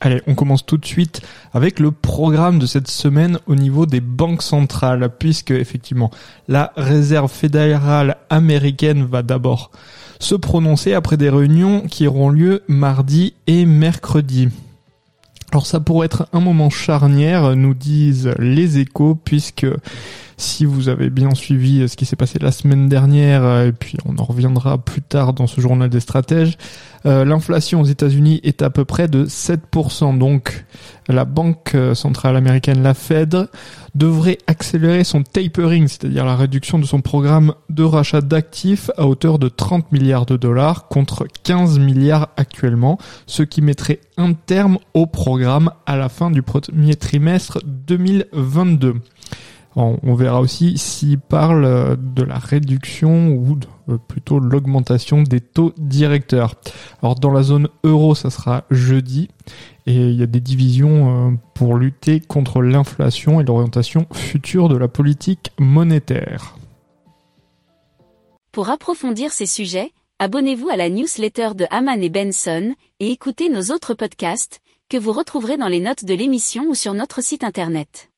Allez, on commence tout de suite avec le programme de cette semaine au niveau des banques centrales, puisque effectivement la réserve fédérale américaine va d'abord se prononcer après des réunions qui auront lieu mardi et mercredi. Alors ça pourrait être un moment charnière, nous disent les échos, puisque si vous avez bien suivi ce qui s'est passé la semaine dernière, et puis on en reviendra plus tard dans ce journal des stratèges, euh, l'inflation aux États-Unis est à peu près de 7%. Donc la Banque centrale américaine, la Fed, devrait accélérer son tapering, c'est-à-dire la réduction de son programme de rachat d'actifs à hauteur de 30 milliards de dollars contre 15 milliards actuellement, ce qui mettrait un terme au programme à la fin du premier trimestre 2022. On verra aussi s'il parle euh, de la réduction ou euh, plutôt l'augmentation des taux directeurs. Alors dans la zone euro, ça sera jeudi et il y a des divisions euh, pour lutter contre l'inflation et l'orientation future de la politique monétaire. Pour approfondir ces sujets, abonnez-vous à la newsletter de Haman et Benson et écoutez nos autres podcasts que vous retrouverez dans les notes de l'émission ou sur notre site internet.